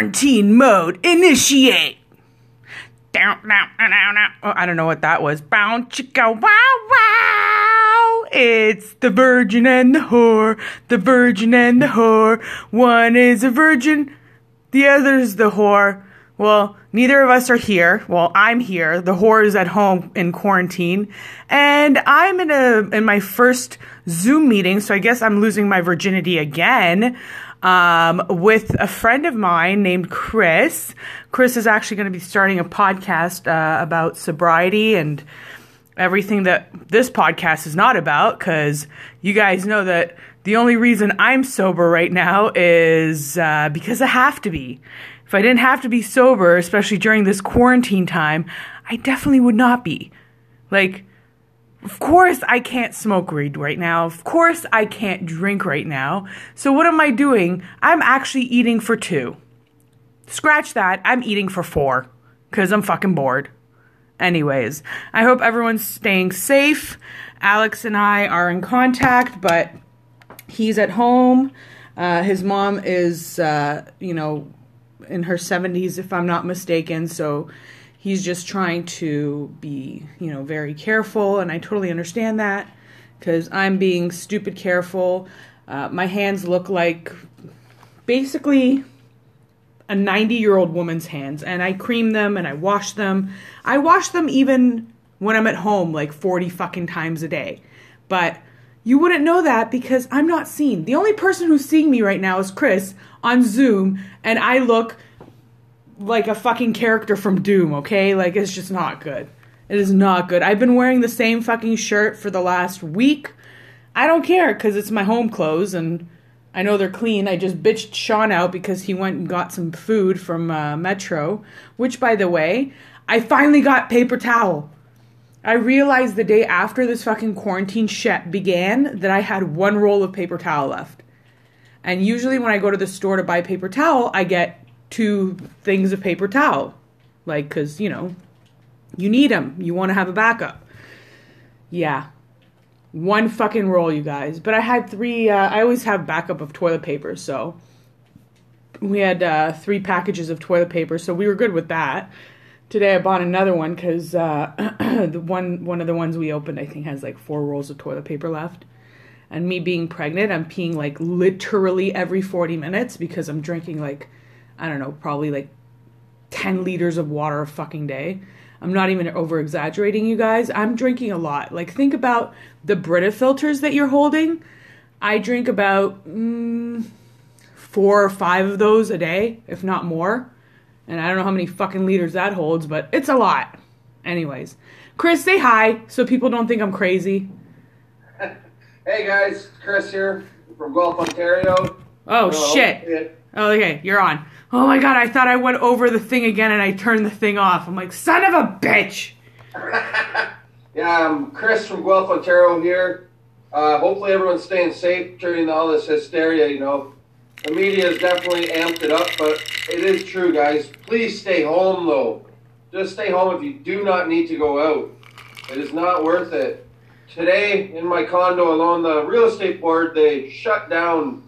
Quarantine mode, initiate. Oh, I don't know what that was. Bow, chicka, wow, wow. It's the virgin and the whore. The virgin and the whore. One is a virgin, the other's the whore. Well, neither of us are here. Well, I'm here. The whore is at home in quarantine. And I'm in a in my first Zoom meeting, so I guess I'm losing my virginity again. Um, with a friend of mine named Chris. Chris is actually going to be starting a podcast uh, about sobriety and everything that this podcast is not about because you guys know that the only reason I'm sober right now is uh, because I have to be. If I didn't have to be sober, especially during this quarantine time, I definitely would not be. Like, of course I can't smoke weed right now. Of course I can't drink right now. So what am I doing? I'm actually eating for two. Scratch that. I'm eating for four because I'm fucking bored. Anyways, I hope everyone's staying safe. Alex and I are in contact, but he's at home. Uh, his mom is, uh, you know, in her 70s, if I'm not mistaken. So he's just trying to be, you know, very careful. And I totally understand that because I'm being stupid careful. Uh, my hands look like basically a 90 year old woman's hands. And I cream them and I wash them. I wash them even when I'm at home like 40 fucking times a day. But you wouldn't know that because I'm not seen. The only person who's seeing me right now is Chris on Zoom, and I look like a fucking character from Doom, okay? Like, it's just not good. It is not good. I've been wearing the same fucking shirt for the last week. I don't care because it's my home clothes and I know they're clean. I just bitched Sean out because he went and got some food from uh, Metro, which, by the way, I finally got paper towel. I realized the day after this fucking quarantine shit began that I had one roll of paper towel left. And usually when I go to the store to buy paper towel, I get two things of paper towel. Like, because, you know, you need them. You want to have a backup. Yeah. One fucking roll, you guys. But I had three, uh, I always have backup of toilet paper, so we had uh, three packages of toilet paper, so we were good with that. Today I bought another one because uh, the one one of the ones we opened I think has like four rolls of toilet paper left. And me being pregnant, I'm peeing like literally every 40 minutes because I'm drinking like I don't know, probably like 10 liters of water a fucking day. I'm not even over exaggerating, you guys. I'm drinking a lot. Like, think about the Brita filters that you're holding. I drink about mm, four or five of those a day, if not more. And I don't know how many fucking liters that holds, but it's a lot. Anyways, Chris, say hi so people don't think I'm crazy. Hey guys, Chris here from Guelph, Ontario. Oh, Hello. shit. Okay, you're on. Oh my god, I thought I went over the thing again and I turned the thing off. I'm like, son of a bitch! Yeah, I'm Chris from Guelph, Ontario here. Uh, hopefully everyone's staying safe during all this hysteria, you know. The media has definitely amped it up, but it is true, guys. Please stay home, though. Just stay home if you do not need to go out. It is not worth it. Today, in my condo alone, the real estate board, they shut down,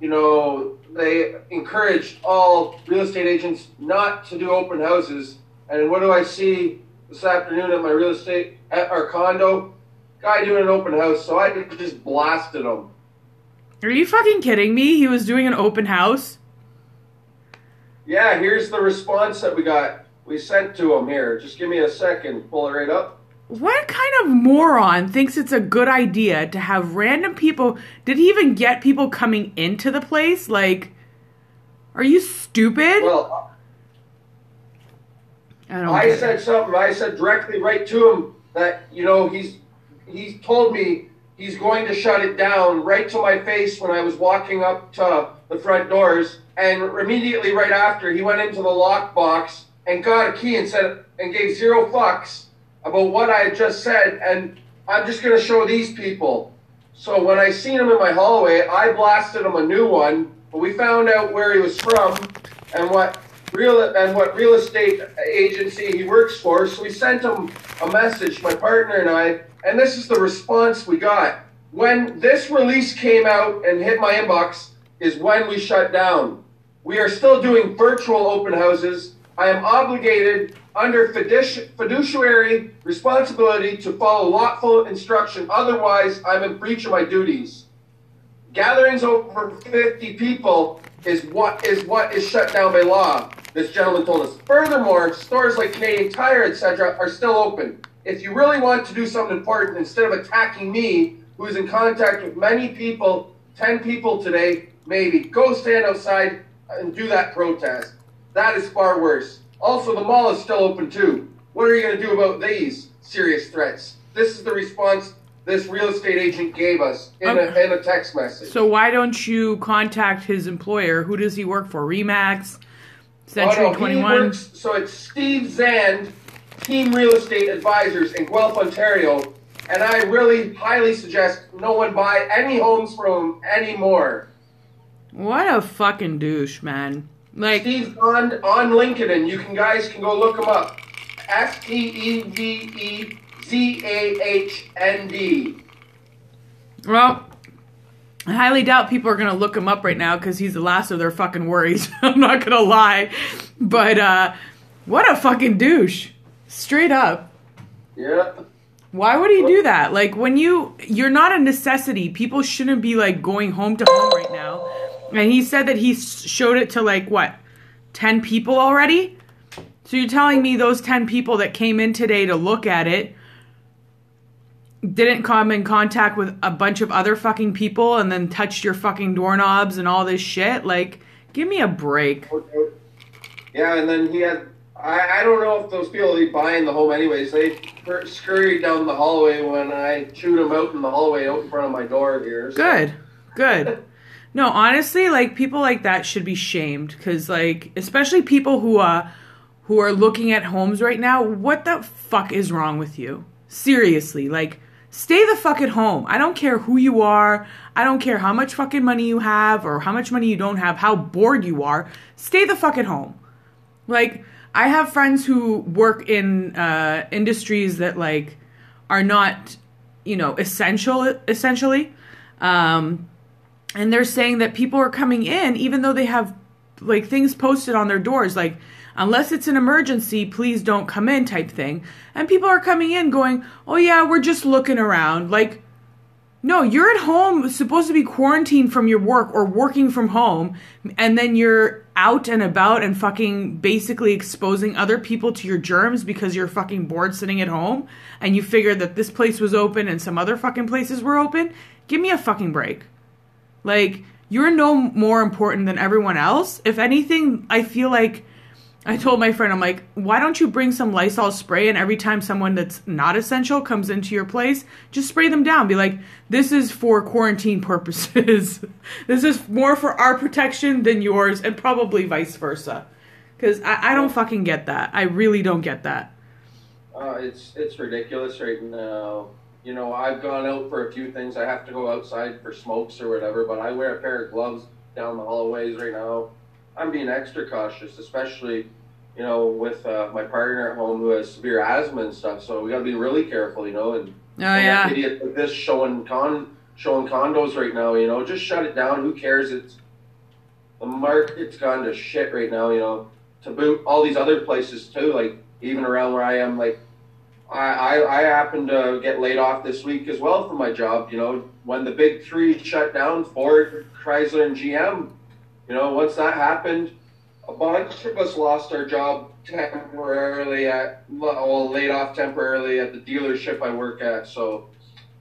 you know, they encouraged all real estate agents not to do open houses. And what do I see this afternoon at my real estate, at our condo? Guy doing an open house, so I just blasted him. Are you fucking kidding me? He was doing an open house? Yeah, here's the response that we got. We sent to him here. Just give me a second. Pull it right up. What kind of moron thinks it's a good idea to have random people? Did he even get people coming into the place? Like, are you stupid? Well, I don't I get it. said something. I said directly right to him that you know he's he told me he's going to shut it down right to my face when I was walking up to the front doors, and immediately right after he went into the lockbox and got a key and said and gave zero fucks about what I just said, and I'm just going to show these people. So when I seen him in my hallway, I blasted him a new one, but we found out where he was from and what real and what real estate agency he works for. So we sent him a message, my partner and I, and this is the response we got. When this release came out and hit my inbox is when we shut down. We are still doing virtual open houses. I am obligated under fiduciary responsibility to follow lawful instruction. Otherwise, I'm in breach of my duties. Gatherings over 50 people is what is what is shut down by law. This gentleman told us. Furthermore, stores like Canadian Tire, etc., are still open. If you really want to do something important, instead of attacking me, who is in contact with many people, 10 people today, maybe, go stand outside and do that protest. That is far worse. Also, the mall is still open too. What are you going to do about these serious threats? This is the response this real estate agent gave us in, Okay. a, in a text message. So why don't you contact his employer? Who does he work for? Remax, Century Oh, no, 21. works- so it's Steve Zahnd, Team Real Estate Advisors in Guelph, Ontario. And I really highly suggest no one buy any homes from him anymore. What a fucking douche, man. Like, Steve's on on LinkedIn. You can guys can go look him up. S T E V E Z A H N D. well, I highly doubt people are gonna look him up right now because he's the last of their fucking worries. I'm not gonna lie, but uh, what a fucking douche, straight up. Yeah. Why would he do that? Like when you you're not a necessity. People shouldn't be like going home to home right now. And he said that he showed it to like what? 10 people already? So you're telling me those 10 people that came in today to look at it didn't come in contact with a bunch of other fucking people and then touched your fucking doorknobs and all this shit? Like give me a break. Yeah, and then he had. I, I don't know if those people he buying the home anyways. They scur- scurried down the hallway when I chewed them out in the hallway out in front of my door here. so- Good. Good. No, honestly, like people like that should be shamed cuz like especially people who uh who are looking at homes right now, what the fuck is wrong with you? Seriously, like stay the fuck at home. I don't care who you are. I don't care how much fucking money you have or how much money you don't have, how bored you are. Stay the fuck at home. Like I have friends who work in uh, industries that like are not, you know, essential essentially, um, and they're saying that people are coming in even though they have like things posted on their doors like unless it's an emergency please don't come in type thing and people are coming in going oh yeah we're just looking around like no, you're at home, supposed to be quarantined from your work or working from home, and then you're out and about and fucking basically exposing other people to your germs because you're fucking bored sitting at home and you figured that this place was open and some other fucking places were open. Give me a fucking break. Like, you're no more important than everyone else. If anything, I feel like I told my friend, I'm like, why don't you bring some Lysol spray and every time someone that's not essential comes into your place, just spray them down. Be like, this is for quarantine purposes. this is more for our protection than yours, and probably vice versa. Because I, I don't fucking get that. I really don't get that. Uh, it's it's ridiculous right now. You know, I've gone out for a few things. I have to go outside for smokes or whatever, but I wear a pair of gloves down the hallways right now. I'm being extra cautious, especially, you know, with uh, my partner at home who has severe asthma and stuff. So we got to be really careful, you know. And Oh, and yeah. idiot like this showing con showing condos right now, you know, just shut it down. Who cares? It's the market's gone to shit right now, you know. To boot all these other places too, like even around where I am, like I, I I happened to get laid off this week as well from my job. You know, when the big three shut down, Ford, Chrysler, and GM. You know, once that happened, a bunch of us lost our job temporarily at well, laid off temporarily at the dealership I work at. So,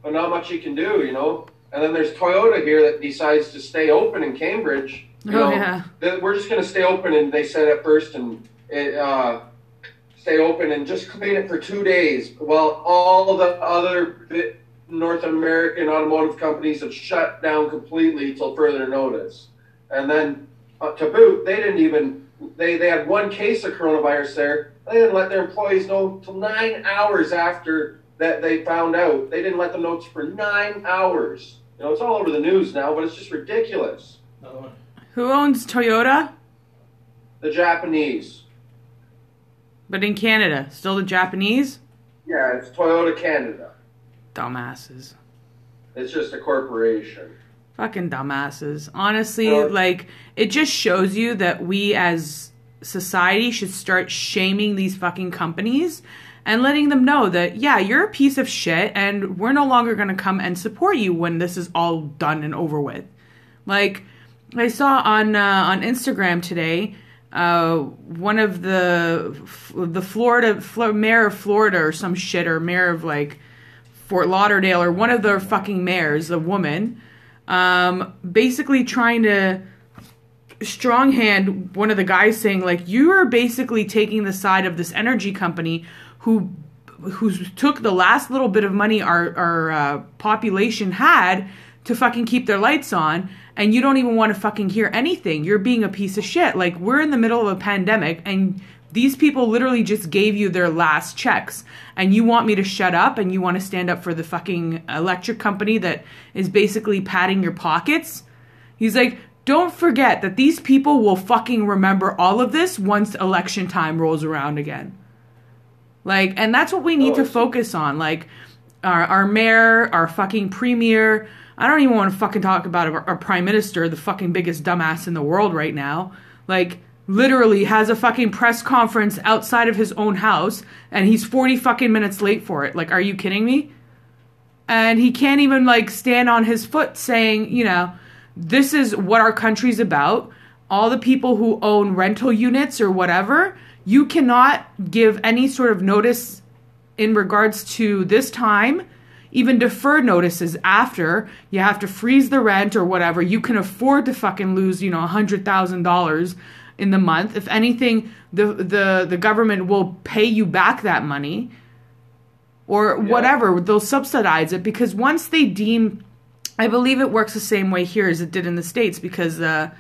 but not much you can do, you know. And then there's Toyota here that decides to stay open in Cambridge. You Oh, know, yeah. we're just going to stay open, and they said at first, and it, uh, stay open and just clean it for two days. while all the other North American automotive companies have shut down completely till further notice. And then uh, to boot, they didn't even they they had one case of coronavirus there. They didn't let their employees know till nine hours after that they found out. They didn't let them know for nine hours. You know, it's all over the news now, but it's just ridiculous. Who owns Toyota? The Japanese. But in Canada, still the Japanese? Yeah, it's Toyota Canada. Dumbasses. It's just a corporation. Fucking dumbasses. Honestly, like it just shows you that we as society should start shaming these fucking companies and letting them know that yeah, you're a piece of shit and we're no longer going to come and support you when this is all done and over with. Like I saw on uh, on Instagram today, uh, one of the the Florida Flo- mayor of Florida or some shit or mayor of like Fort Lauderdale or one of their fucking mayors, a woman, um, basically trying to strong hand one of the guys saying like you are basically taking the side of this energy company who who took the last little bit of money our our uh, population had to fucking keep their lights on and you don't even want to fucking hear anything you're being a piece of shit like we're in the middle of a pandemic and these people literally just gave you their last checks and you want me to shut up and you want to stand up for the fucking electric company that is basically padding your pockets He's like, don't forget that these people will fucking remember all of this once election time rolls around again. Like, and that's what we need Oh, to focus on. Like, our, our mayor, our fucking premier. I don't even want to fucking talk about our, our prime minister, the fucking biggest dumbass in the world right now. Like, literally has a fucking press conference outside of his own house, and he's 40 fucking minutes late for it. Like, are you kidding me? and he can't even like stand on his foot saying, you know, this is what our country's about. All the people who own rental units or whatever, you cannot give any sort of notice in regards to this time, even deferred notices after. You have to freeze the rent or whatever. You can afford to fucking lose, you know, a hundred thousand dollars in the month. If anything, the the the government will pay you back that money or Yeah. whatever they'll subsidize it because once they deem i believe it works the same way here as it did in the states because uh,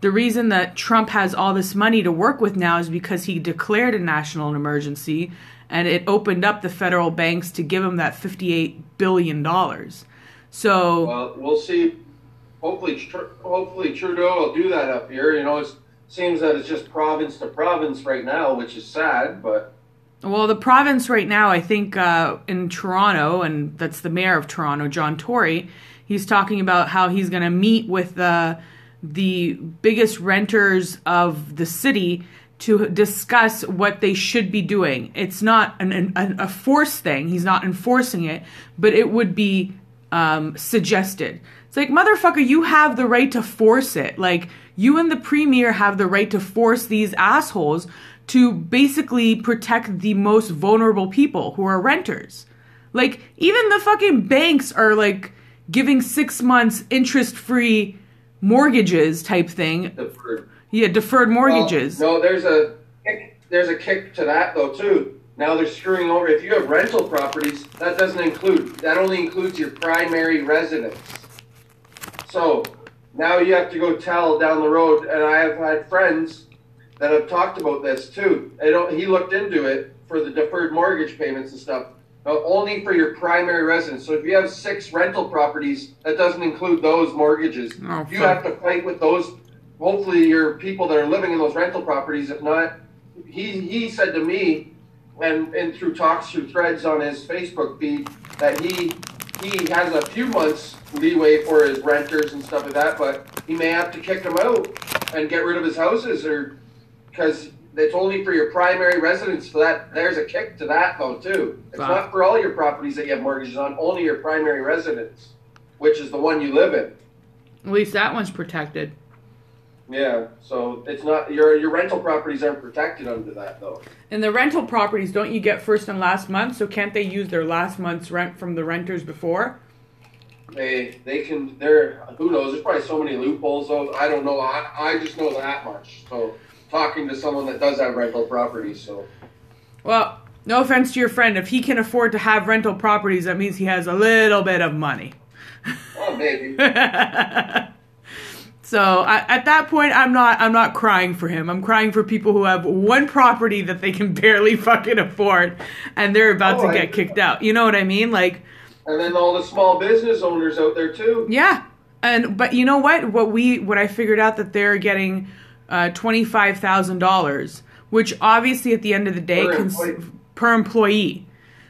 the reason that trump has all this money to work with now is because he declared a national emergency and it opened up the federal banks to give them that 58 billion dollars so Well, we'll see. Hopefully, hopefully Trudeau will do that up here. You know, it seems that it's just province to province right now, which is sad. But Well, the province right now, I think uh, in Toronto, and that's the mayor of Toronto, John Tory. He's talking about how he's going to meet with uh, the biggest renters of the city to discuss what they should be doing. It's not an, an, a force thing. He's not enforcing it, but it would be um, suggested. It's like, motherfucker, you have the right to force it. Like, you and the premier have the right to force these assholes to basically protect the most vulnerable people who are renters. Like, even the fucking banks are like giving six months interest free mortgages type thing. Yeah, deferred mortgages. Well, no, there's a kick, there's a kick to that though too. Now they're screwing over. If you have rental properties, that doesn't include. That only includes your primary residence. So now you have to go tell down the road. And I have had friends that have talked about this too. They don't. He looked into it for the deferred mortgage payments and stuff. But only for your primary residence. So if you have six rental properties, that doesn't include those mortgages. Oh, you have to fight with those. Hopefully, your people that are living in those rental properties. If not, he he said to me, and and through talks through threads on his Facebook feed that he he has a few months leeway for his renters and stuff like that, but he may have to kick them out and get rid of his houses or because it's only for your primary residence. So that there's a kick to that though too. It's Wow. not for all your properties that you have mortgages on. Only your primary residence, which is the one you live in. At least that one's protected. Yeah. So it's not your your rental properties aren't protected under that though. And the rental properties, don't you get first and last month? So can't they use their last month's rent from the renters before? They they can. They're who knows. There's probably so many loopholes though. I don't know. I I just know that much. So talking to someone that does have rental properties. So Well, no offense to your friend, if he can afford to have rental properties, that means he has a little bit of money. oh maybe. So I, at that point, I'm not I'm not crying for him. I'm crying for people who have one property that they can barely fucking afford, and they're about Oh, to get kicked out. You know what I mean? Like, And then all the small business owners out there too. yeah. And but you know what? What we what I figured out that they're getting uh, twenty five thousand dollars, which obviously at the end of the day, Per cons- employee. per employee.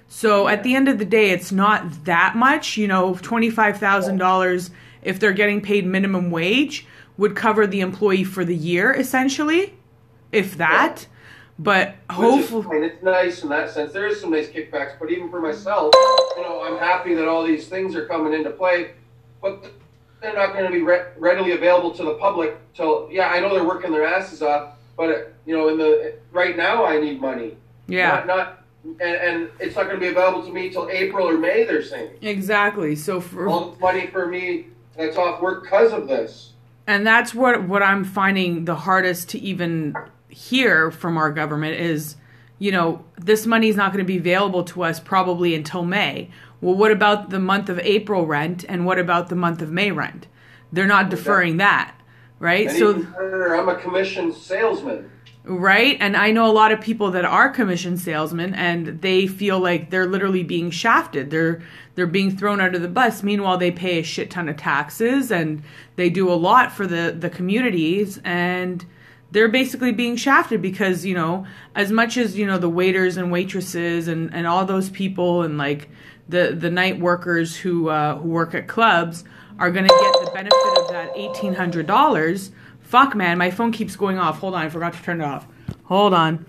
So at the end of the day, it's not that much. You know, twenty five thousand dollars if they're getting paid minimum wage, would cover the employee for the year, essentially, if that. But hopefully. It's nice in that sense. There is some nice kickbacks, but even for myself, you know, I'm happy that all these things are coming into play, but they're not going to be re- readily available to the public till. Yeah, I know they're working their asses off, but you know, in the right now, I need money. yeah. Not, not and, and it's not going to be available to me till April or May. They're saying Exactly. So for all money for me that's off work because of this. and that's what what I'm finding the hardest to even hear from our government is, you know, this money is not going to be available to us probably until May. Well, what about the month of April rent and what about the month of May rent? They're not deferring that, right? And so I'm a commission salesman. right? And I know a lot of people that are commission salesmen and they feel like they're literally being shafted. They're they're being thrown under the bus. Meanwhile, they pay a shit ton of taxes and they do a lot for the the communities and they're basically being shafted because, you know, as much as, you know, the waiters and waitresses and and all those people and like the the night workers who uh who work at clubs are going to get the benefit of that $1800 Fuck, man, my phone keeps going off. Hold on, I forgot to turn it off. Hold on.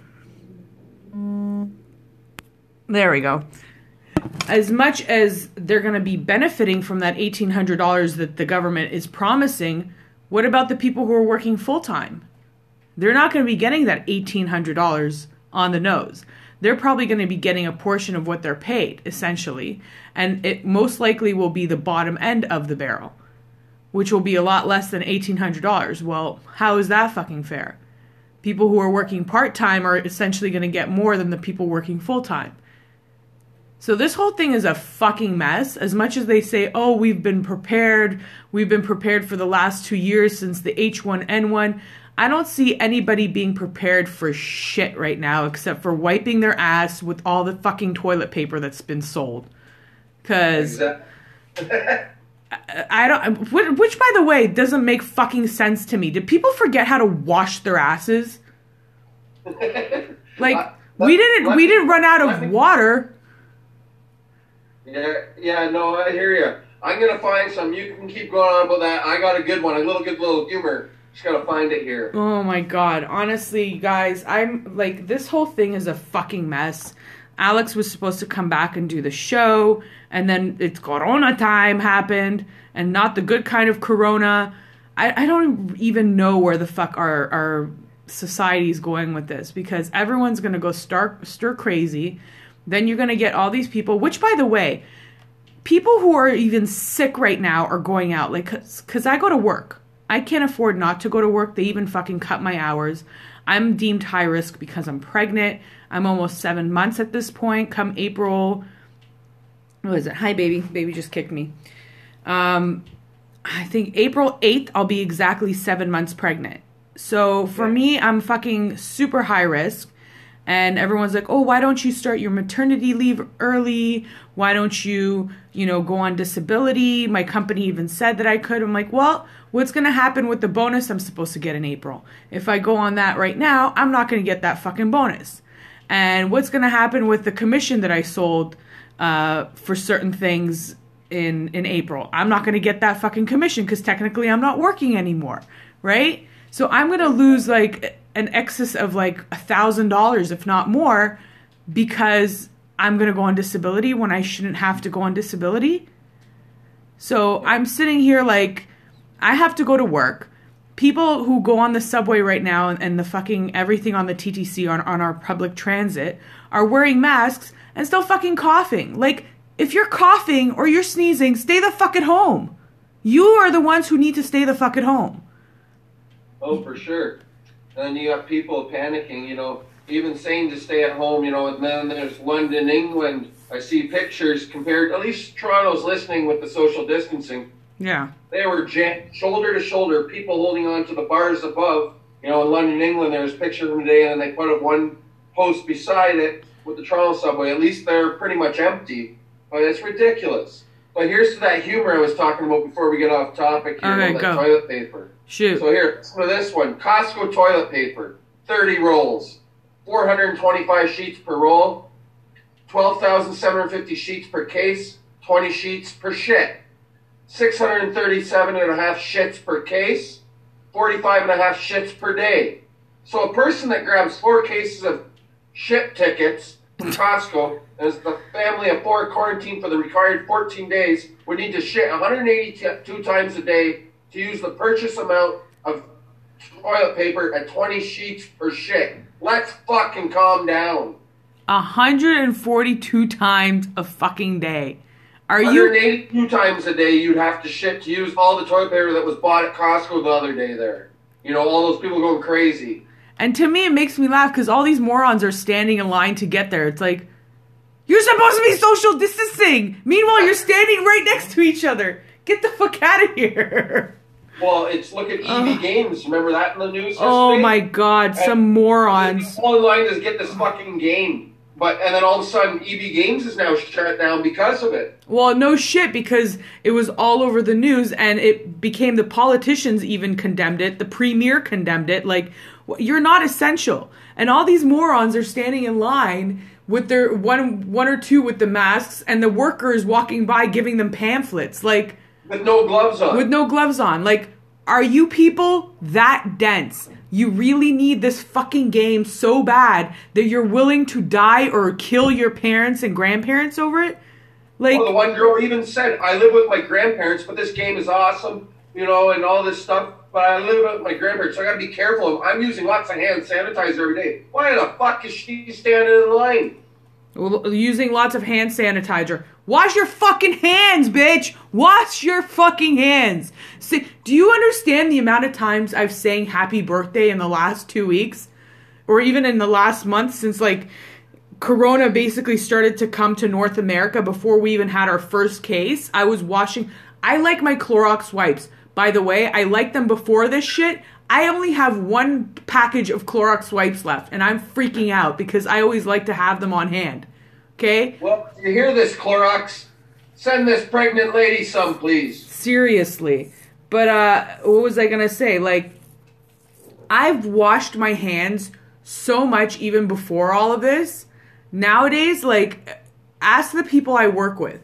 There we go. As much as they're going to be benefiting from that $1,800 that the government is promising, what about the people who are working full time? They're not going to be getting that $1,800 on the nose. They're probably going to be getting a portion of what they're paid, essentially. And it most likely will be the bottom end of the barrel which will be a lot less than $1,800. Well, how is that fucking fair? People who are working part time are essentially going to get more than the people working full time. So this whole thing is a fucking mess. As much as they say, "Oh, we've been prepared. We've been prepared for the last 2 years since the H1N1." I don't see anybody being prepared for shit right now except for wiping their ass with all the fucking toilet paper that's been sold. Cuz I don't. Which, by the way, doesn't make fucking sense to me. Did people forget how to wash their asses? Like Uh, we didn't. let We didn't run out of me- water. Yeah, yeah, no, I hear you. I'm gonna find some. You can keep going on about that. I got a good one, a little good little humor. Just gotta find it here. Oh my god. Honestly, guys, I'm like this whole thing is a fucking mess. Alex was supposed to come back and do the show, and then it's Corona time happened, and not the good kind of Corona. I, I don't even know where the fuck our our society's going with this because everyone's gonna go star stir crazy. Then you're gonna get all these people, which by the way, people who are even sick right now are going out like because i go to work. I can't afford not to go to work. They even fucking cut my hours. I'm deemed high risk because i'm pregnant. I'm almost seven months at this point. Come april what is it? Hi baby. Baby just kicked me. Um i think april 8th i'll be exactly seven months pregnant. So for me i'm fucking super high risk and everyone's like, "Oh, why don't you start your maternity leave early? Why don't you, you know, go on disability?" My company even said that I could. I'm like, "Well, what's going to happen with the bonus I'm supposed to get in April? If I go on that right now, I'm not going to get that fucking bonus. And what's going to happen with the commission that I sold uh, for certain things in in April? I'm not going to get that fucking commission because technically I'm not working anymore, right? So I'm going to lose like an excess of like a thousand dollars, if not more, because I'm going to go on disability when I shouldn't have to go on disability. So I'm sitting here like I have to go to work. People who go on the subway right now and, the fucking everything on the TTC on, on our public transit are wearing masks and still fucking coughing. Like, if you're coughing or you're sneezing, stay the fuck at home. You are the ones who need to stay the fuck at home. Oh, for sure. And then you have people panicking, you know, even saying to stay at home, you know, and then there's London, England. I see pictures compared, at least Toronto's listening with the social distancing. Yeah. They were jam- shoulder to shoulder, people holding on to the bars above. You know, in London, England, there's a picture from today, and they put up one post beside it with the Toronto subway. At least they're pretty much empty, but it's ridiculous. But here's to that humor I was talking about before we get off topic here Okay, about go. toilet paper. Shoot. So here, to this one. Costco toilet paper, 30 rolls, 425 sheets per roll, 12,750 sheets per case, 20 sheets per shit. 637 and a half shits per case, 45 and a half shits per day. So a person that grabs four cases of shit tickets from Costco as the family of four quarantined for the required 14 days would need to shit 182 times a day to use the purchase amount of toilet paper at 20 sheets per shit. Let's fucking calm down. 142 times a fucking day. Are you 182 times a day you'd have to shit to use all the toilet paper that was bought at Costco the other day there. You know, all those people going crazy. And to me, it makes me laugh because all these morons are standing in line to get there. It's like, you're supposed to be social distancing. Meanwhile, you're standing right next to each other. Get the fuck out of here. Well, it's look at EB Ugh. Games. Remember that in the news oh yesterday? Oh my god, some morons. The only line is get this fucking game. But and then all of a sudden, EB Games is now shut down because of it. Well, no shit, because it was all over the news and it became the politicians even condemned it. The premier condemned it. Like, you're not essential. And all these morons are standing in line with their one, one or two with the masks and the workers walking by giving them pamphlets. Like, With no gloves on. with no gloves on. Like, are you people that dense? You really need this fucking game so bad that you're willing to die or kill your parents and grandparents over it? Like, Well, the one girl even said, "I live with my grandparents, but this game is awesome, you know, and all this stuff. But I live with my grandparents, so I got to be careful. I'm using lots of hand sanitizer every day. Why the fuck is she standing in line? Using lots of hand sanitizer. Wash your fucking hands, bitch. Wash your fucking hands. See, do you understand the amount of times I've saying happy birthday in the last two weeks, or even in the last month since like Corona basically started to come to North America before we even had our first case? I was washing. I like my Clorox wipes. By the way, I like them before this shit. I only have one package of Clorox wipes left, and I'm freaking out because I always like to have them on hand. Okay? Well, you hear this, Clorox? Send this pregnant lady some, please. Seriously. But uh what was I going to say? Like I've washed my hands so much even before all of this. Nowadays, like ask the people I work with.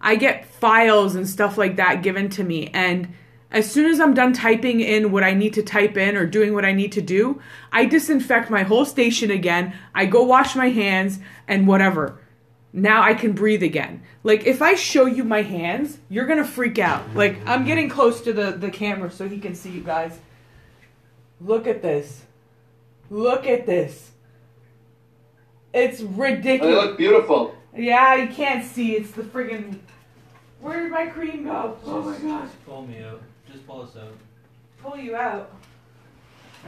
I get files and stuff like that given to me and as soon as I'm done typing in what I need to type in or doing what I need to do, I disinfect my whole station again. I go wash my hands and whatever. Now I can breathe again. Like if I show you my hands, you're gonna freak out. Like I'm getting close to the, the camera so he can see you guys. Look at this. Look at this. It's ridiculous. They look beautiful. Yeah, you can't see. It's the friggin' Where did my cream go? Oh my gosh. Pull me out. Just pull us out. Pull you out.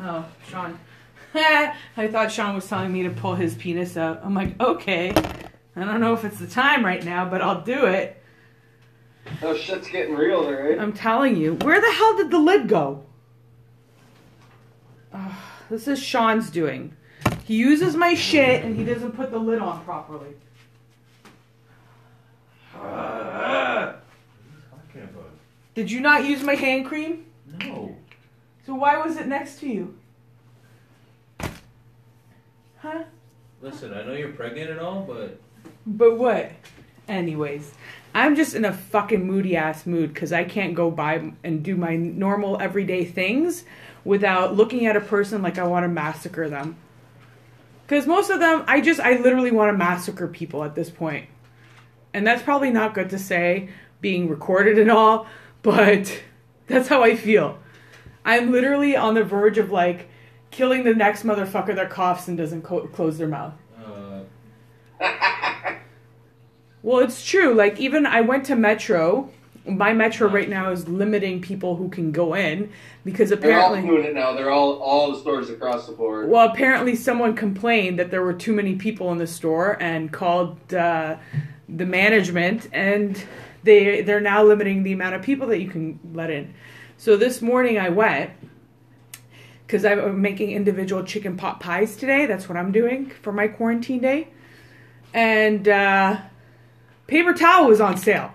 Oh, Sean. I thought Sean was telling me to pull his penis out. I'm like, okay. I don't know if it's the time right now, but I'll do it. Oh, shit's getting real there, right? I'm telling you. Where the hell did the lid go? Ugh, this is Sean's doing. He uses my shit and he doesn't put the lid on properly. Ah. Did you not use my hand cream? No. So why was it next to you? Huh? Listen, I know you're pregnant and all, but But what? Anyways, I'm just in a fucking moody ass mood because I can't go by and do my normal everyday things without looking at a person like I want to massacre them. Because most of them, I just, I literally want to massacre people at this point. And that's probably not good to say, being recorded and all, but that's how I feel. I'm literally on the verge of like killing the next motherfucker that coughs and doesn't co- close their mouth. uh, Well, it's true. Like even I went to Metro. My Metro right now is limiting people who can go in because apparently They're all apparently doing it now. They're all all the stores across the board. well, apparently someone complained that there were too many people in the store and called uh, the management and they they're now limiting the amount of people that you can let in. So this morning I went because I'm making individual chicken pot pies today. That's what I'm doing for my quarantine day. And uh, paper towel was on sale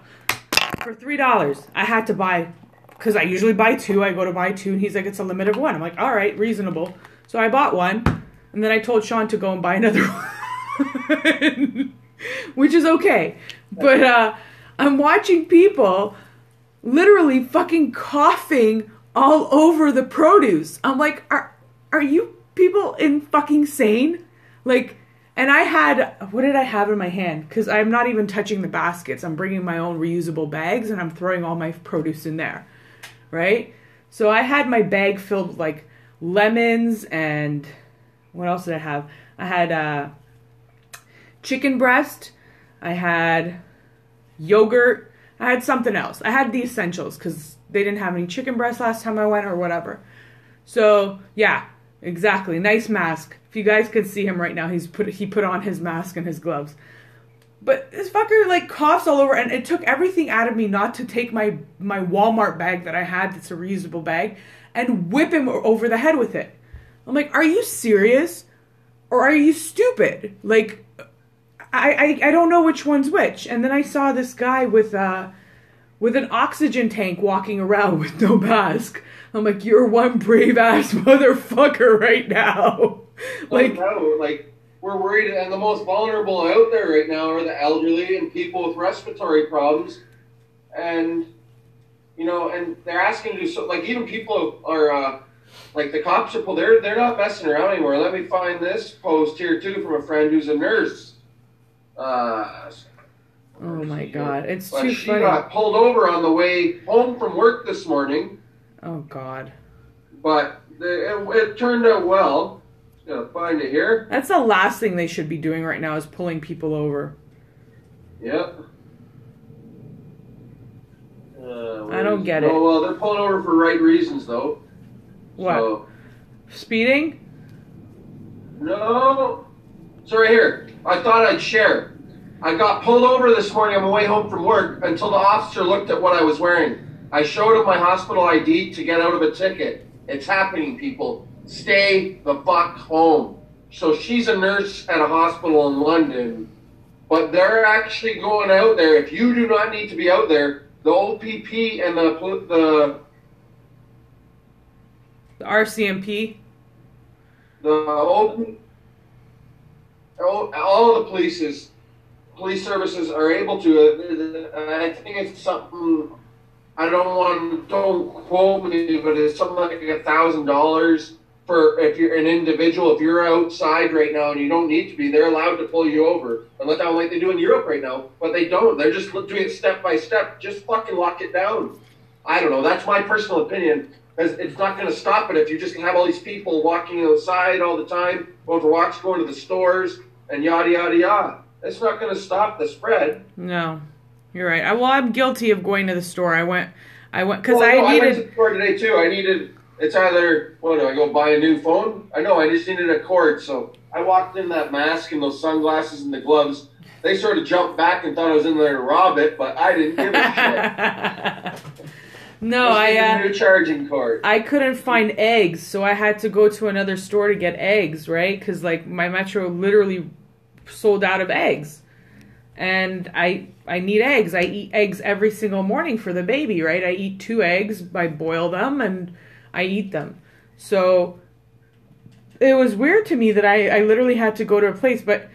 for three dollars. I had to buy because I usually buy two. I go to buy two, and he's like, "It's a limit of one." I'm like, "All right, reasonable." So I bought one, and then I told Sean to go and buy another one, which is okay. But uh, I'm watching people literally fucking coughing all over the produce. I'm like, are are you people in fucking sane? Like, and I had what did I have in my hand? Because I'm not even touching the baskets. I'm bringing my own reusable bags and I'm throwing all my produce in there, right? So I had my bag filled with like lemons and what else did I have? I had uh, chicken breast. I had yogurt. I had something else. I had the essentials because they didn't have any chicken breast last time I went or whatever. So yeah, exactly. Nice mask. If you guys could see him right now, he's put he put on his mask and his gloves. But this fucker like coughs all over, and it took everything out of me not to take my my Walmart bag that I had that's a reusable bag and whip him over the head with it. I'm like, are you serious, or are you stupid? Like, I I, I don't know which one's which. And then I saw this guy with uh with an oxygen tank walking around with no mask. I'm like, you're one brave ass motherfucker right now. Like, like, no, like we're worried, and the most vulnerable out there right now are the elderly and people with respiratory problems, and you know, and they're asking to do so. Like even people are, uh, like the cops are, they're they're not messing around anymore. Let me find this post here too from a friend who's a nurse. Uh, oh my god, it's but too she funny. got pulled over on the way home from work this morning, Oh god, but the, it, it turned out well. Gotta find it here. that's the last thing they should be doing right now is pulling people over. Yep. Uh, I don't get it. Oh well, they're pulling over for right reasons though. What So, speeding? no. So right here, I thought I'd share. I got pulled over this morning on my way home from work until the officer looked at what I was wearing. I showed him my hospital ID to get out of a ticket. It's happening, people. Stay the fuck home. So she's a nurse at a hospital in London, but they're actually going out there. If you do not need to be out there, the OPP and the the The RCMP? the open all, all the polices police services are able to uh, i think it's something i don't want don't quote me but it's something like a thousand dollars for if you're an individual if you're outside right now and you don't need to be they're allowed to pull you over. And let down like they do in europe right now but they don't. They're just doing it step by step. Just fucking lock it down. I don't know. That's my personal opinion. It's not going to stop it if you just have all these people walking outside all the time, going walks, going to the stores, and yada yada yada. It's not going to stop the spread. No, you're right. I, well, I'm guilty of going to the store. I went, I went because Well, I no, I went to needed. the store today too. I needed. It's either what do I go buy a new phone? I know I just needed a cord, so I walked in that mask and those sunglasses and the gloves. They sort of jumped back and thought I was in there to rob it, but I didn't give a shit. No, I uh, a new charging cord. I couldn't find eggs, so I had to go to another store to get eggs, right? Because like my Metro literally sold out of eggs, and I I need eggs. I eat eggs every single morning for the baby, right? I eat two eggs, I boil them, and I eat them. So it was weird to me that I I literally had to go to a place, but.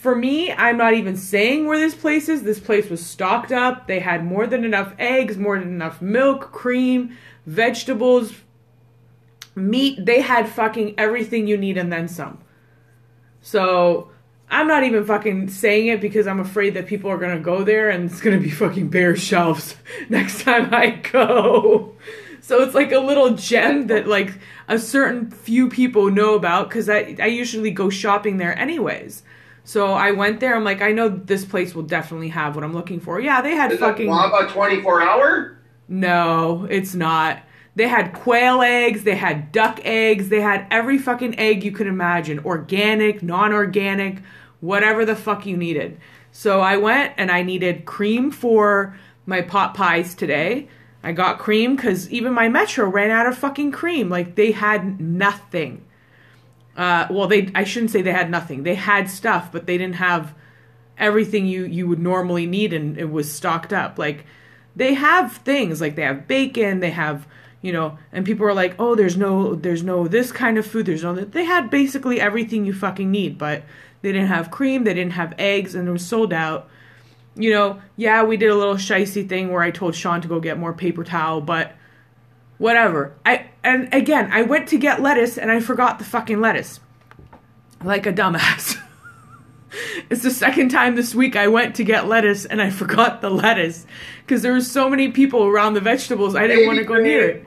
For me, I'm not even saying where this place is. This place was stocked up. They had more than enough eggs, more than enough milk, cream, vegetables, meat. They had fucking everything you need and then some. So I'm not even fucking saying it because I'm afraid that people are gonna go there and it's gonna be fucking bare shelves next time I go. So it's like a little gem that like a certain few people know about because I, I usually go shopping there anyways. So I went there. I'm like, I know this place will definitely have what I'm looking for. Yeah, they had Is fucking. it Lava 24 hour? No, it's not. They had quail eggs, they had duck eggs, they had every fucking egg you could imagine organic, non organic, whatever the fuck you needed. So I went and I needed cream for my pot pies today. I got cream because even my Metro ran out of fucking cream. Like they had nothing. Uh, well, they I shouldn't say they had nothing. They had stuff, but they didn't have everything you you would normally need, and it was stocked up. Like they have things like they have bacon, they have you know, and people are like, oh, there's no there's no this kind of food. There's no they had basically everything you fucking need, but they didn't have cream, they didn't have eggs, and it was sold out. you know, yeah, we did a little shicey thing where I told Sean to go get more paper towel, but whatever. I and again, I went to get lettuce and I forgot the fucking lettuce. Like a dumbass. it's the second time this week I went to get lettuce and I forgot the lettuce because there were so many people around the vegetables I didn't want to go near it.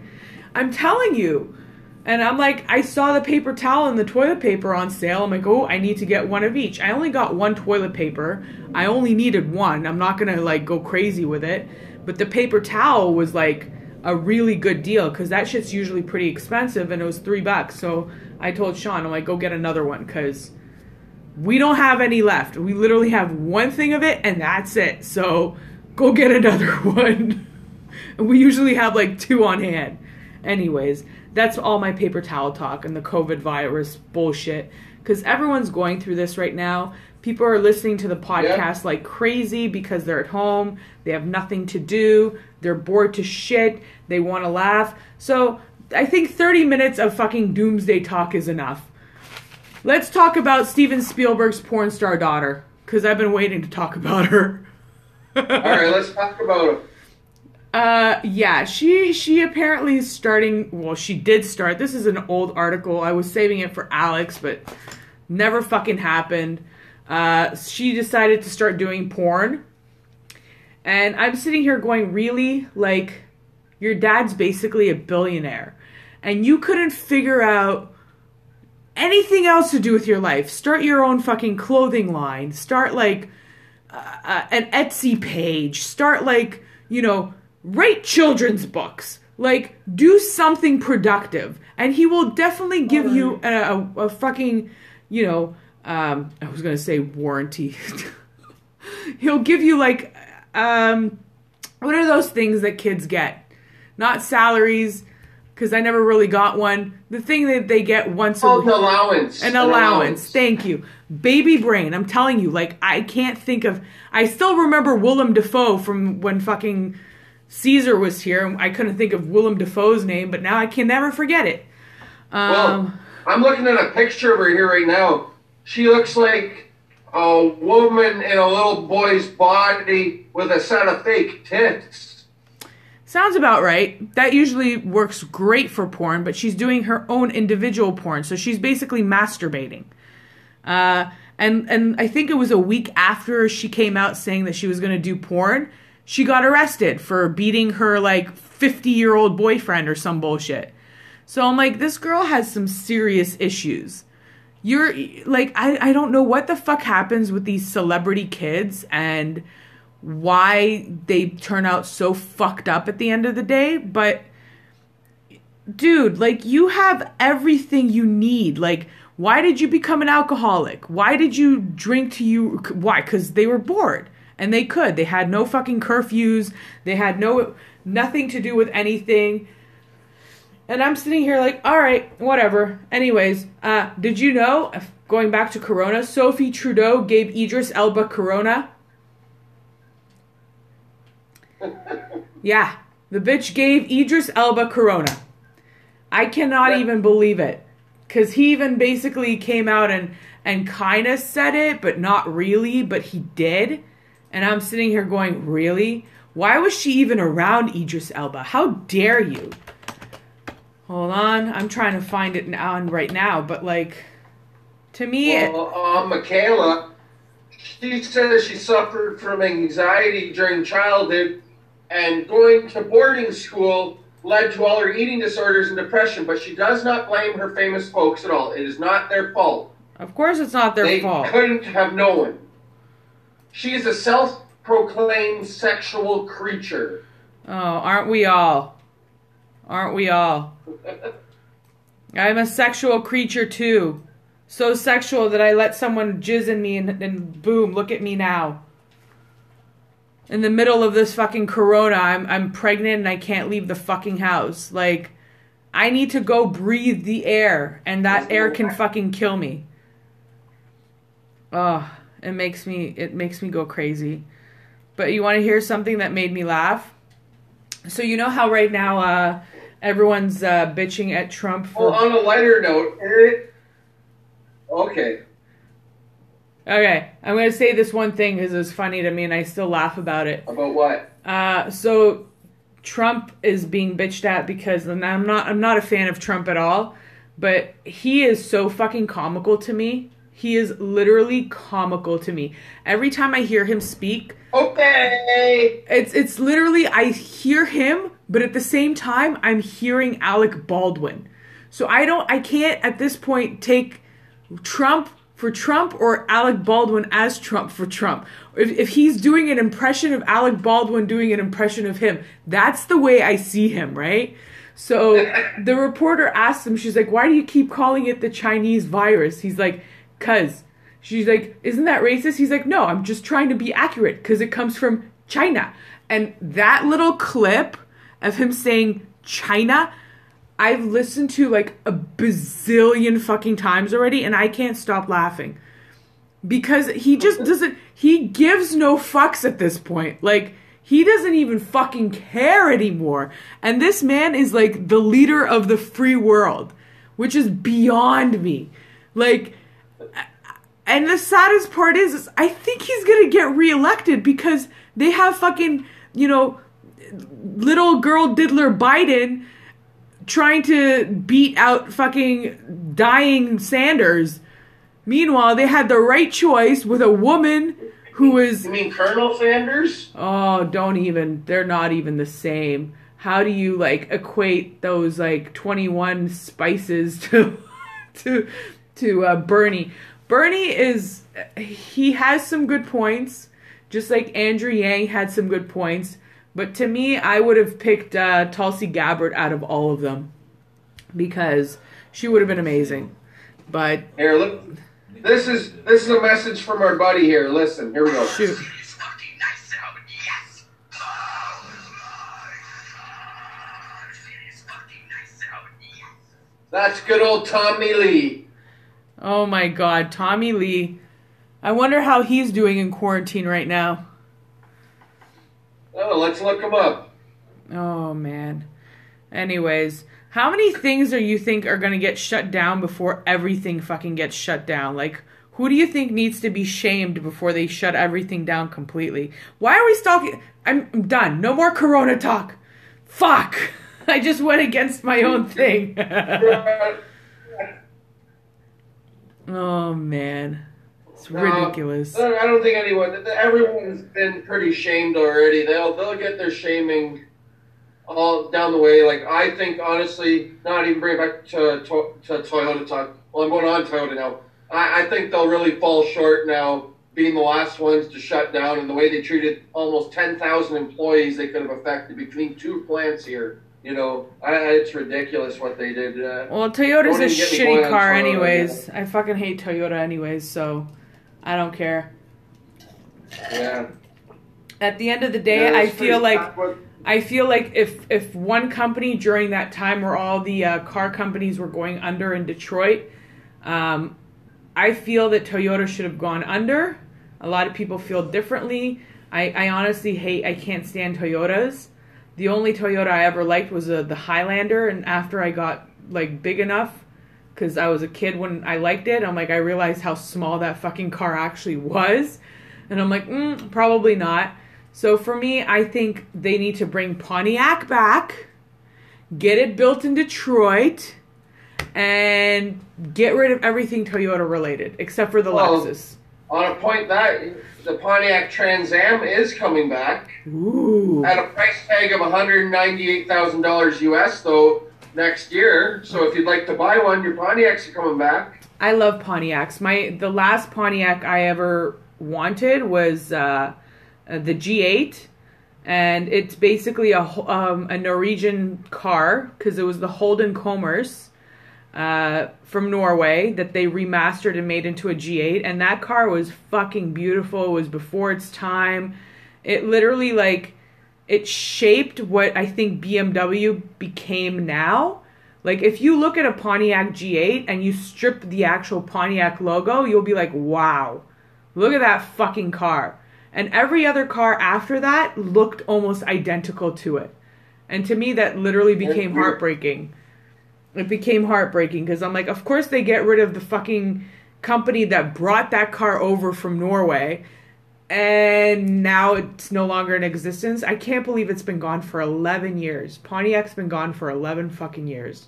I'm telling you. And I'm like, I saw the paper towel and the toilet paper on sale. I'm like, oh, I need to get one of each. I only got one toilet paper. I only needed one. I'm not gonna like go crazy with it. But the paper towel was like a really good deal because that shit's usually pretty expensive and it was three bucks. So I told Sean, I'm like, go get another one because we don't have any left. We literally have one thing of it and that's it. So go get another one. we usually have like two on hand. Anyways, that's all my paper towel talk and the COVID virus bullshit. Because everyone's going through this right now. People are listening to the podcast like crazy because they're at home. They have nothing to do. They're bored to shit. They want to laugh. So I think 30 minutes of fucking doomsday talk is enough. Let's talk about Steven Spielberg's porn star daughter. Because I've been waiting to talk about her. All right, let's talk about it. Uh, yeah, she she apparently is starting. Well, she did start. This is an old article. I was saving it for Alex, but never fucking happened. Uh, she decided to start doing porn, and I'm sitting here going, really? Like, your dad's basically a billionaire, and you couldn't figure out anything else to do with your life. Start your own fucking clothing line. Start like uh, uh, an Etsy page. Start like you know write children's books like do something productive and he will definitely give you a, a, a, fucking you know um, i was gonna say warranty he'll give you like um, what are those things that kids get not salaries because i never really got one the thing that they get once a week. Oh, a an allowance. an allowance. Thank you. Baby brain. I'm telling you, like I can't think of. I still remember Willem Dafoe from when fucking Caesar was here. I couldn't think of Willem Dafoe's name, but now I can never forget it. Um, Well, I'm looking at a picture of her here right now. She looks like a woman in a little boy's body with a set of fake tits. sounds about right. That usually works great for porn, but she's doing her own individual porn, so she's basically masturbating. Uh, and and I think it was a week after she came out saying that she was going to do porn, she got arrested for beating her like 50 year old boyfriend or some bullshit. So I'm like, this girl has some serious issues. You're like, I, I don't know what the fuck happens with these celebrity kids and why they turn out so fucked up at the end of the day, but dude, like you have everything you need. Like, why did you become an alcoholic? Why did you drink to you? Why? Because they were bored and they could. They had no fucking curfews. They had no nothing to do with anything. And I'm sitting here like, all right, whatever. Anyways, uh, did you know? Going back to Corona, Sophie Trudeau gave Idris Elba Corona. Yeah, the bitch gave Idris Elba Corona. I cannot Yeah. even believe it. Cause he even basically came out and and kind of said it, but not really, but he did. And I'm sitting here going, really? Why was she even around Idris Elba? How dare you? Hold on, I'm trying to find it and right now, but like, to me, it- Well, uh, Mikaela, she says she suffered from anxiety during childhood, and going to boarding school led to all her eating disorders and depression. But she does not blame her famous folks at all. It is not their fault. of course, it's not their they fault. couldn't have known. She is a self-proclaimed sexual creature. Oh, aren't we all? Aren't we all? I'm a sexual creature too. So sexual that I let someone jizz in me and, and boom, look at me now. In the middle of this fucking corona, I'm I'm pregnant and I can't leave the fucking house. Like I need to go breathe the air and that air can fucking kill me. Oh, it makes me it makes me go crazy. But you want to hear something that made me laugh? So you know how right now uh, everyone's uh, bitching at Trump for Well, on a lighter note, it, okay. Okay, I'm gonna say this one thing because it's funny to me and I still laugh about it. About what? Uh, so Trump is being bitched at because and I'm not I'm not a fan of Trump at all, but he is so fucking comical to me. He is literally comical to me. Every time I hear him speak, Okay. it's it's literally I hear him, but at the same time I'm hearing Alec Baldwin. So I don't I can't at this point take Trump for Trump or Alec Baldwin as Trump for Trump. If, if he's doing an impression of Alec Baldwin doing an impression of him, that's the way I see him, right? So the reporter asks him, she's like, why do you keep calling it the Chinese virus? He's like, cuz. She's like, isn't that racist? He's like, no, I'm just trying to be accurate because it comes from China. And that little clip of him saying China, I've listened to like a bazillion fucking times already and I can't stop laughing. Because he just doesn't he gives no fucks at this point. Like he doesn't even fucking care anymore. And this man is like the leader of the free world, which is beyond me. Like and the saddest part is, is I think he's gonna get reelected because they have fucking, you know, little girl diddler Biden trying to beat out fucking dying Sanders. Meanwhile, they had the right choice with a woman who is You mean Colonel Sanders? oh, don't even they're not even the same. How do you like equate those like 21 spices to to to uh, Bernie? Bernie is he has some good points, just like Andrew Yang had some good points. But to me, I would have picked uh, Tulsi Gabbard out of all of them because she would have been amazing. But Here, look. This is this is a message from our buddy here. Listen, here we go. shoot, It's fucking nice out, yes! It's fucking nice out, yes! That's good old Tommy Lee. oh my God, Tommy Lee. I wonder how he's doing in quarantine right now. Oh, let's look them up. Oh man. Anyways, how many things are you think are gonna get shut down before everything fucking gets shut down? Like, who do you think needs to be shamed before they shut everything down completely? Why are we stalking? I'm, I'm done. No more Corona talk. Fuck. I just went against my own thing. oh man, it's No, ridiculous. I don't think anyone. Everyone's been pretty shamed already. They'll they'll get their shaming all down the way. Like I think honestly, not even bring it back to, to, to Toyota talk. Well, I'm going on Toyota now. I, I think they'll really fall short now, being the last ones to shut down, and the way they treated almost 10,000 employees they could have affected between two plants here. You know, I, it's ridiculous what they did. Uh, Well, Toyota's a even get me shitty car, anyways. I fucking hate Toyota, anyways. So I don't care. yeah. At the end of the day, Yeah, I feel like I feel like if if one company during that time where all the uh, car companies were going under in Detroit, um, I feel that Toyota should have gone under. A lot of people feel differently. I, I honestly hate. I can't stand Toyotas. The only Toyota I ever liked was uh, the Highlander, and after I got like big enough, because I was a kid when I liked it, I'm like I realized how small that fucking car actually was, and I'm like, mm, probably not. So for me, I think they need to bring Pontiac back, get it built in Detroit, and get rid of everything Toyota related except for the Well, Lexus. On a point that the Pontiac Trans Am is coming back Ooh. at a price tag of $198,000 US though next year. So if you'd like to buy one, your Pontiacs are coming back. I love Pontiacs. My the last Pontiac I ever wanted was uh, uh, the G8, and it's basically a um, a Norwegian car because it was the Holden Commodore uh, from Norway that they remastered and made into a G8, and that car was fucking beautiful. It was before its time. It literally like it shaped what I think BMW became now. Like if you look at a Pontiac G8 and you strip the actual Pontiac logo, you'll be like, "Wow. Look at that fucking car." And every other car after that looked almost identical to it. And to me that literally became heartbreaking. It became heartbreaking because I'm like, of course they get rid of the fucking company that brought that car over from Norway and now it's no longer in existence. I can't believe it's been gone for 11 years. Pontiac's been gone for 11 fucking years.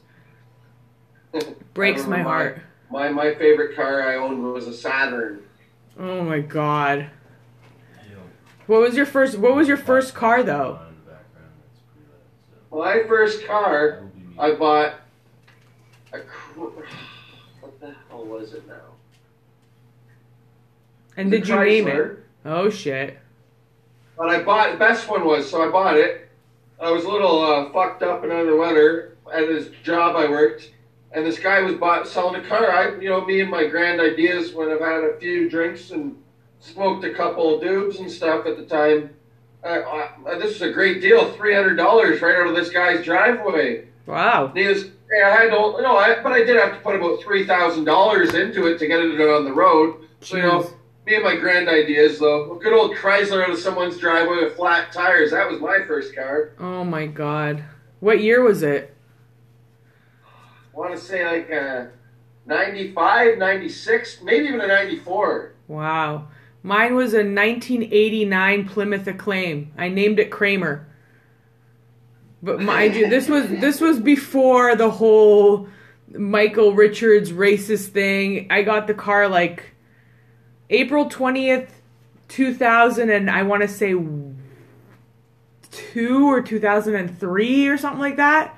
Breaks my heart. My my favorite car I owned was a Saturn. Oh my god. What was your first what was your first car though? on in the background, that's pretty loud, so My first car, will be me. I bought a. What the hell was it now? And did you name it? Oh shit. But I bought the best one was so I bought it. I was a little uh, fucked up and under the weather at this job I worked, and this guy was bought selling a car. I, you know, me and my grand ideas when I've had a few drinks and smoked a couple of dubs and stuff at the time. Uh, uh, this was a great deal, three hundred dollars right out of this guy's driveway. Wow. He was, yeah, I don't, no, I, but I did have to put about three thousand dollars into it to get it on the road. So you know. Me and my grand ideas though, a good old Chrysler out of someone's driveway with flat tires. That was my first car. Oh my god. What year was it? I want to say like uh, 95, 96, maybe even a 94. Wow. Mine was a 1989 Plymouth Acclaim. I named it Kramer. But mind you, this was this was before the whole Michael Richards racist thing. I got the car like April 20th, 2000 and I want to say 2 or 2003 or something like that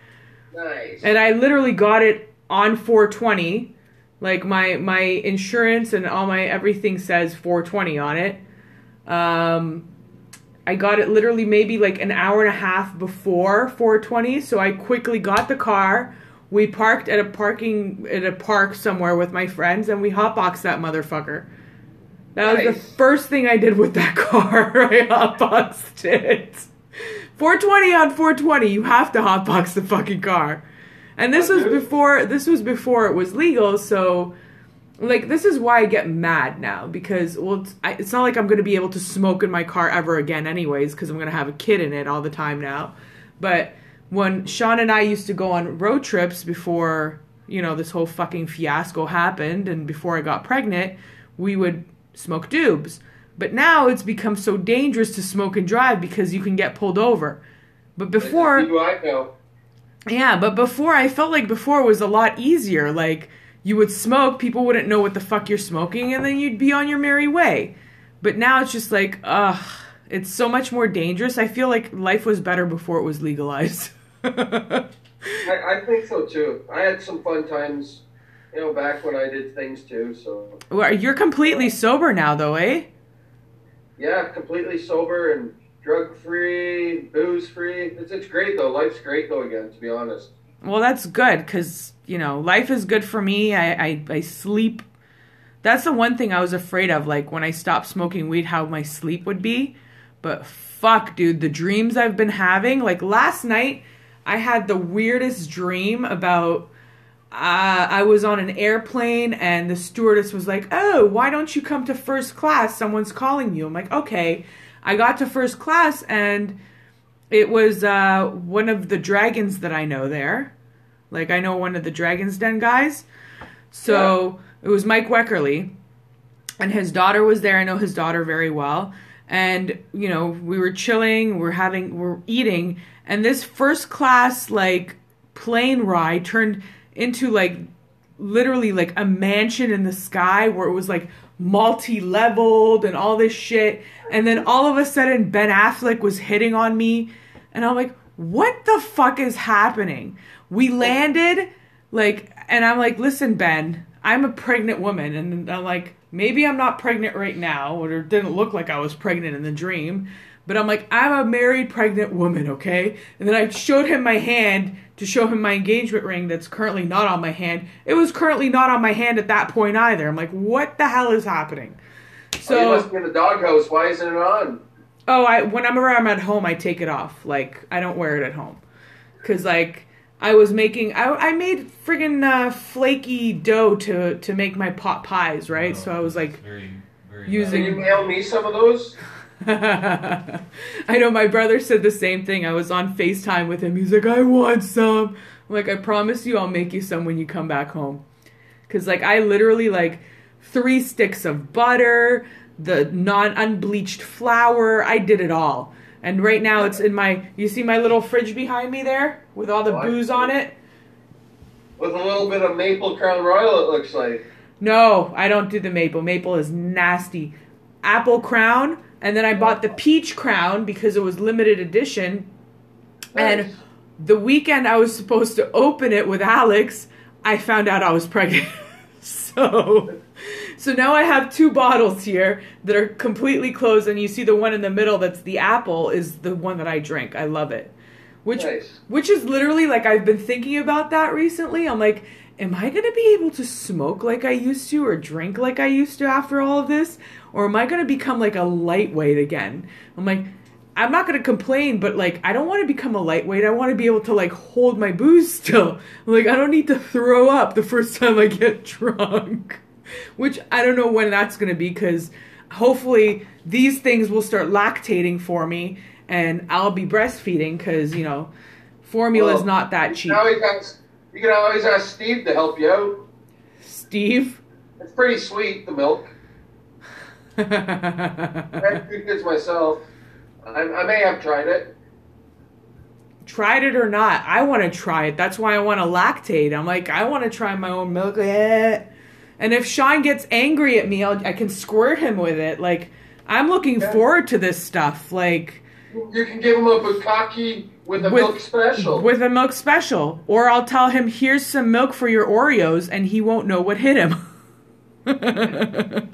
Nice. and I literally got it on 420. Like my my insurance and all my everything says 420 on it. Um, I got it literally maybe like an hour and a half before 420, so I quickly got the car. We parked at a parking at a park somewhere with my friends, and we hotboxed that motherfucker. That was the first thing I did with that car. I hotboxed it. 420 on 420. You have to hotbox the fucking car. And this was before this was before it was legal, so like this is why I get mad now because well it's, I, it's not like I'm going to be able to smoke in my car ever again anyways because I'm going to have a kid in it all the time now. But when Sean and I used to go on road trips before, you know, this whole fucking fiasco happened and before I got pregnant, we would smoke dubs. But now it's become so dangerous to smoke and drive because you can get pulled over. But before I know. yeah, but before I felt like before it was a lot easier. Like you would smoke, people wouldn't know what the fuck you're smoking, and then you'd be on your merry way. But now it's just like, ugh, it's so much more dangerous. I feel like life was better before it was legalized. I, I think so too. I had some fun times, you know, back when I did things too. So Well, you're completely sober now, though, eh? yeah, completely sober and drug free, booze free. It's, it's great though. Life's great though. Again, to be honest. Well, that's good because you know life is good for me. I, I I sleep. That's the one thing I was afraid of, like when I stopped smoking weed, how my sleep would be. But fuck, dude, the dreams I've been having. Like last night, I had the weirdest dream about. Uh, I was on an airplane and the stewardess was like, "Oh, why don't you come to first class? Someone's calling you." I'm like, "Okay." I got to first class and it was uh, one of the dragons that I know there. Like I know one of the Dragons Den guys. So it was Mike Wekerle, and his daughter was there. I know his daughter very well. And you know, we were chilling, we're having, we're eating, and this first class like plane ride turned into like literally like a mansion in the sky where it was like multi-leveled and all this shit. And then all of a sudden Ben Affleck was hitting on me. And I'm like what the fuck is happening? We landed like and I'm like listen Ben I'm a pregnant woman. And I'm like maybe I'm not pregnant right now or it didn't look like I was pregnant in the dream. But I'm like, I'm a married pregnant woman, okay? And then I showed him my hand to show him my engagement ring that's currently not on my hand. It was currently not on my hand at that point either. I'm like, what the hell is happening? oh, you So, must be in the doghouse. Why isn't it on? oh, I whenever I'm around at home, I take it off. Like, I don't wear it at home. Cause like, I was making, I, I made friggin' uh, flaky dough to, to make my pot pies, right? Oh, so I was like, it's very, very using- Can you mail me some of those? I know my brother said the same thing. I was on FaceTime with him. He's like, I want some. I'm like, I promise you I'll make you some when you come back home. Cause like I literally like three sticks of butter, the non unbleached flour. I did it all. And right now it's in my you see my little fridge behind me there with all the Oh, booze on it? With a little bit of maple crown royal, it looks like. No, I don't do the maple. Maple is nasty. Apple crown, and then I bought the peach crown because it was limited edition. And the weekend I was supposed to open it with Alex, I found out I was pregnant. so so now I have two bottles here that are completely closed and you see the one in the middle that's the apple is the one that I drink. I love it. Which Nice. which is literally like I've been thinking about that recently. I'm like, am I going to be able to smoke like I used to or drink like I used to after all of this? Or am I going to become like a lightweight again? I'm like, I'm not going to complain, but like, I don't want to become a lightweight. I want to be able to like hold my booze still. Like, I don't need to throw up the first time I get drunk. Which I don't know when that's going to be because hopefully these things will start lactating for me and I'll be breastfeeding because, you know, formula's Well, not that cheap. Now you got, you can always ask Steve to help you out. Steve? It's pretty sweet, the milk. I had two kids myself. I, I may have tried it. tried it or not, I want to try it. That's why I want to lactate. I'm like, I want to try my own milk. Eh. And if Sean gets angry at me, I'll, I can squirt him with it. Like, I'm looking Yeah. forward to this stuff. Like, You can give him a bukkake with a With- milk special. with a milk special. Or I'll tell him, here's some milk for your Oreos, and he won't know what hit him.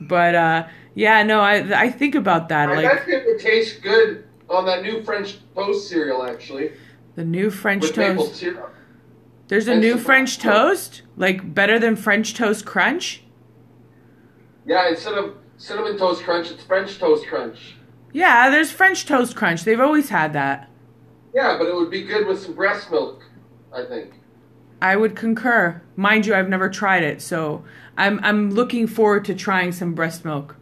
but, uh, yeah, no, I, I think about that. I Like, bet it would taste good on that new French toast cereal, actually, the new French with toast. There's a and new French milk. toast? Like, better than French toast crunch? Yeah, instead of cinnamon toast crunch, it's French toast crunch. Yeah, there's French toast crunch. They've always had that. Yeah, but it would be good with some breast milk, I think. I would concur. Mind you, I've never tried it, so I'm I'm looking forward to trying some breast milk.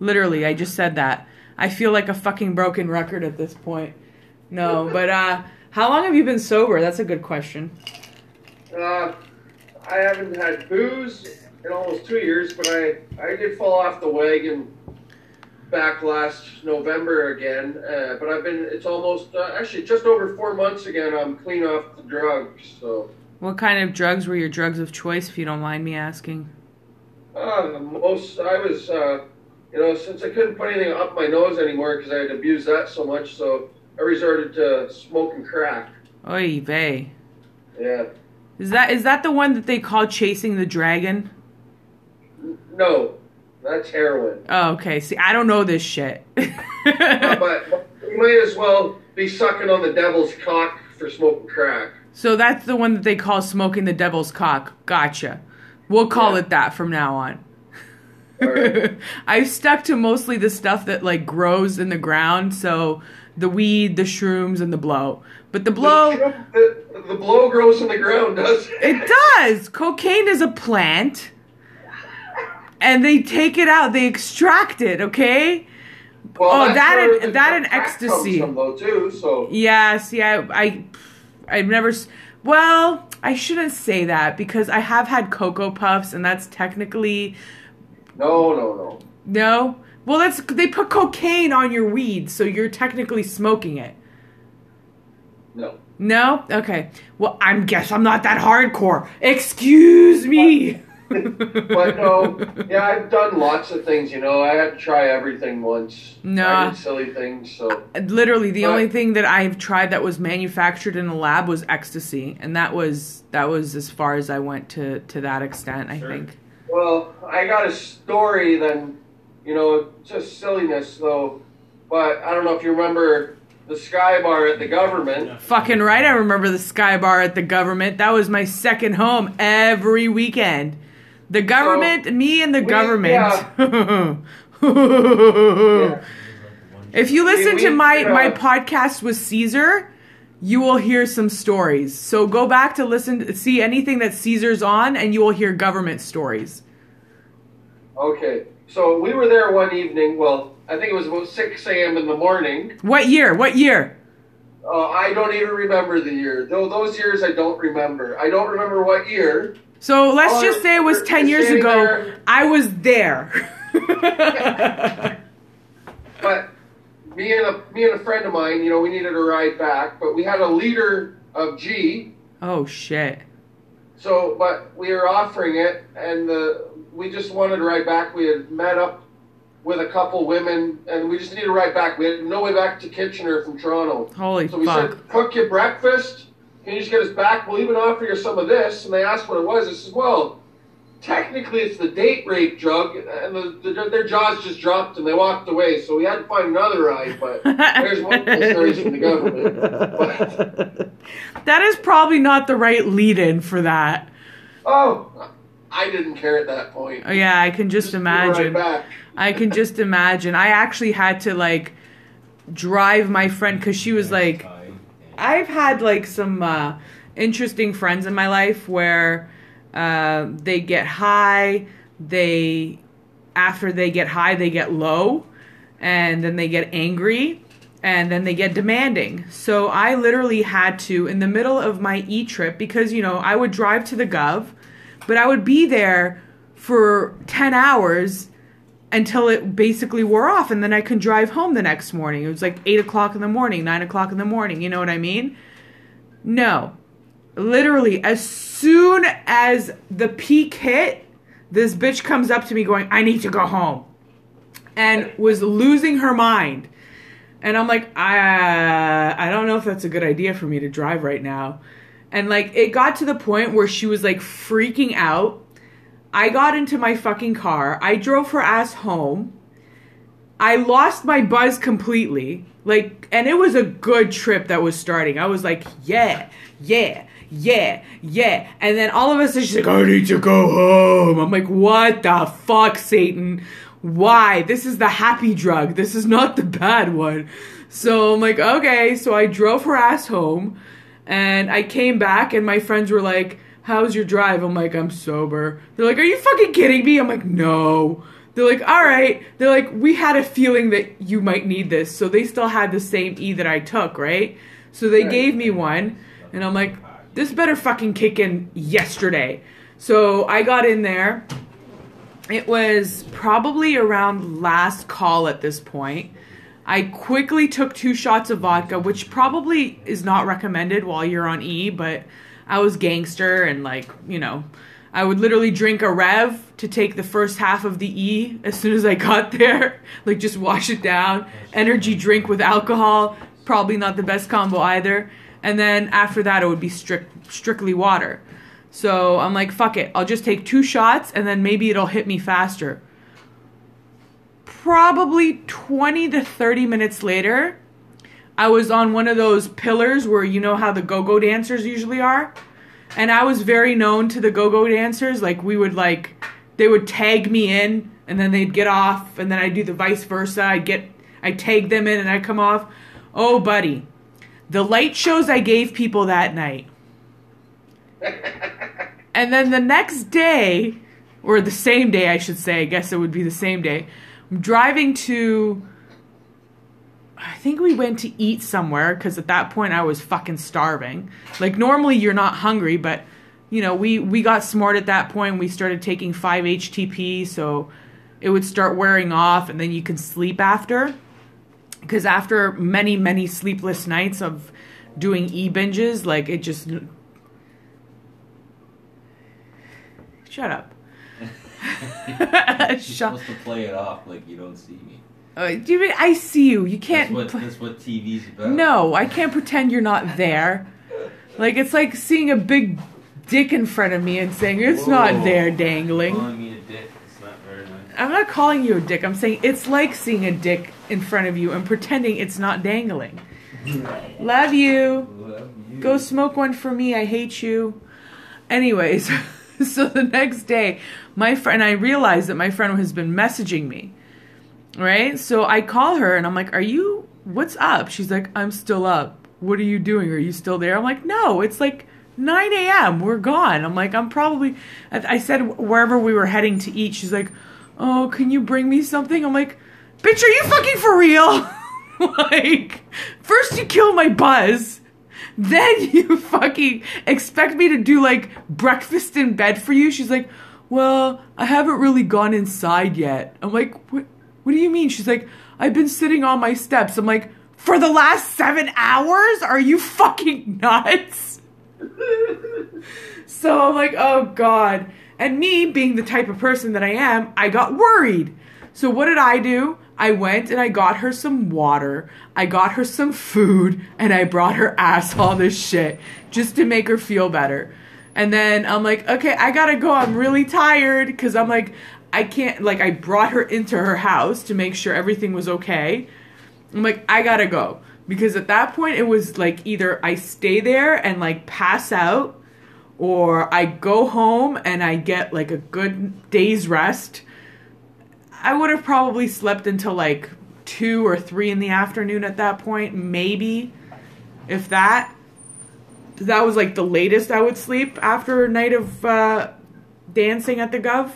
Literally, I just said that. I feel like a fucking broken record at this point. No, but uh how long have you been sober? That's a good question. Uh, I haven't had booze in almost two years, but I, I did fall off the wagon back last November again. Uh, but I've been, it's almost, uh, actually just over four months again, I'm clean off the drugs. So, What kind of drugs were your drugs of choice, if you don't mind me asking? uh, most, I was, uh, you know, since I couldn't put anything up my nose anymore because I had abused that so much, so I resorted to smoking crack. Oy vey. Yeah. Is that is that the one that they call chasing the dragon? No, that's heroin. Oh, okay. See, I don't know this shit. But, but you might as well be sucking on the devil's cock for smoking crack. So that's the one that they call smoking the devil's cock. Gotcha. We'll call Yeah. it that from now on. Alright. I've stuck to mostly the stuff that like grows in the ground, so the weed, the shrooms, and the blow. But the blow, The, the blow grows in the ground, does it? it does. Cocaine is a plant, and they take it out. They extract it. Okay. Well, Oh, that and- that and ecstasy. Though, too, so. Yeah, see, I, I, I've never. Well, I shouldn't say that because I have had cocoa puffs, and that's technically No, no, no. no. Well, that's they put cocaine on your weed, so you're technically smoking it. No. No, okay. Well, I'm guess I'm not that hardcore. Excuse me. But no, yeah, I've done lots of things, you know. I had to try everything once. Nah. Silly things, so. Literally, the But- only thing that I've tried that was manufactured in a lab was ecstasy, and that was that was as far as I went to to that extent. I Sure. think. Well, I got a story then, you know, just silliness though. But I don't know if you remember the Sky Bar at the Guvernment. Fucking right, I remember the Sky Bar at the Guvernment. That was my second home every weekend. The Guvernment, me and the we- Guvernment. Yeah. If you listen We- to my yeah. my podcast with Caesar, you will hear some stories. So go back to listen, see anything that Caesar's on, and you will hear Guvernment stories. Okay, so we were there one evening. Well, I think it was about 6 a.m. in the morning. What year? What year? Uh, I don't even remember the year. Though those years I don't remember. I don't remember what year. So let's Oh, just say it was 10 years ago. there. I was there. But me and a me and a friend of mine, you know, we needed a ride back, but we had a liter of G. oh, shit. So, but we were offering it, and the we just wanted to ride back. We had met up with a couple women, and we just needed to ride back. We had no way back to Kitchener from Toronto. Holy So we fuck. said, cook your breakfast. Can you just get us back? We'll even offer you some of this. And they asked what it was. I said, well, technically it's the date rape drug. And the, the, their jaws just dropped and they walked away. So we had to find another ride. But there's one of the from the Guvernment. But, That is probably not the right lead in for that. oh, I didn't care at that point. Oh, yeah, I can just Just ride imagine. back. I can just imagine. I actually had to like drive my friend because she was like, I've had like some uh, interesting friends in my life where uh, they get high, they after they get high they get low, and then they get angry, and then they get demanding. So I literally had to in the middle of my e trip because you know I would drive to the Gov, but I would be there for ten hours until it basically wore off and then I can drive home the next morning. It was like eight o'clock in the morning, nine o'clock in the morning, you know what I mean? No. Literally, as soon as the peak hit, this bitch comes up to me going, I need to go home. And was losing her mind. And I'm like, I I don't know if that's a good idea for me to drive right now. And like it got to the point where she was like freaking out. I got into my fucking car. I drove her ass home. I lost my buzz completely. Like, and it was a good trip that was starting. I was like, yeah, yeah, yeah, yeah. And then all of a sudden she's like, I need to go home. I'm like, what the fuck, Satan? Why? This is the happy drug. This is not the bad one. So I'm like, okay. So I drove her ass home and I came back and my friends were like, how's your drive? I'm like, I'm sober. They're like, are you fucking kidding me? I'm like, no. They're like, all right. They're like, we had a feeling that you might need this. So they still had the same E that I took, right? So they Right. gave me one. And I'm like, this better fucking kick in yesterday. So I got in there. It was probably around last call at this point. I quickly took two shots of vodka, which probably is not recommended while you're on E, but I was gangster and like, you know, I would literally drink a Rev to take the first half of the E as soon as I got there. Like just wash it down. Energy drink with alcohol, probably not the best combo either. And then after that it would be strict strictly water. So I'm like, fuck it. I'll just take two shots and then maybe it'll hit me faster. Probably 20 to 30 minutes later, I was on one of those pillars where you know how the go go dancers usually are. And I was very known to the go go dancers. Like, we would, like, they would tag me in and then they'd get off and then I'd do the vice versa. I'd get, I'd tag them in and I'd come off. Oh, buddy. The light shows I gave people that night. And then the next day, or the same day, I should say, I guess it would be the same day, I'm driving to. I think we went to eat somewhere because at that point I was fucking starving. Like, normally you're not hungry, but, you know, we, we got smart at that point. We started taking 5 HTP, so it would start wearing off, and then you can sleep after. Because after many, many sleepless nights of doing e binges, like, it just Shut up. You're Shut. supposed to play it off like you don't see me. Uh, you- I see you. You can't. what, pl- that's what TV's about. no, I can't pretend you're not there. Like it's like seeing a big dick in front of me and saying it's not there dangling. Calling me a dick. It's not very nice. I'm not calling you a dick. I'm saying it's like seeing a dick in front of you and pretending it's not dangling. Love you. Love you. Go smoke one for me. I hate you. Anyways, so the next day, my friend, I realized that my friend has been messaging me. Right? So I call her and I'm like, Are you, what's up? She's like, I'm still up. What are you doing? Are you still there? I'm like, No, it's like 9 a.m. We're gone. I'm like, I'm probably, I I said wherever we were heading to eat. She's like, Oh, can you bring me something? I'm like, Bitch, are you fucking for real? like, first you kill my buzz. Then you fucking expect me to do like breakfast in bed for you. She's like, well, I haven't really gone inside yet. I'm like, what, what do you mean? She's like, I've been sitting on my steps. I'm like, for the last seven hours? Are you fucking nuts? so I'm like, oh God. And me being the type of person that I am, I got worried. So what did I do? I went and I got her some water, I got her some food, and I brought her ass all this shit just to make her feel better. And then I'm like, okay, I gotta go. I'm really tired because I'm like, I can't, like, I brought her into her house to make sure everything was okay. I'm like, I gotta go. Because at that point, it was like either I stay there and like pass out, or I go home and I get like a good day's rest. I would have probably slept until like two or three in the afternoon at that point, maybe, if that. That was like the latest I would sleep after a night of uh, dancing at the Gov.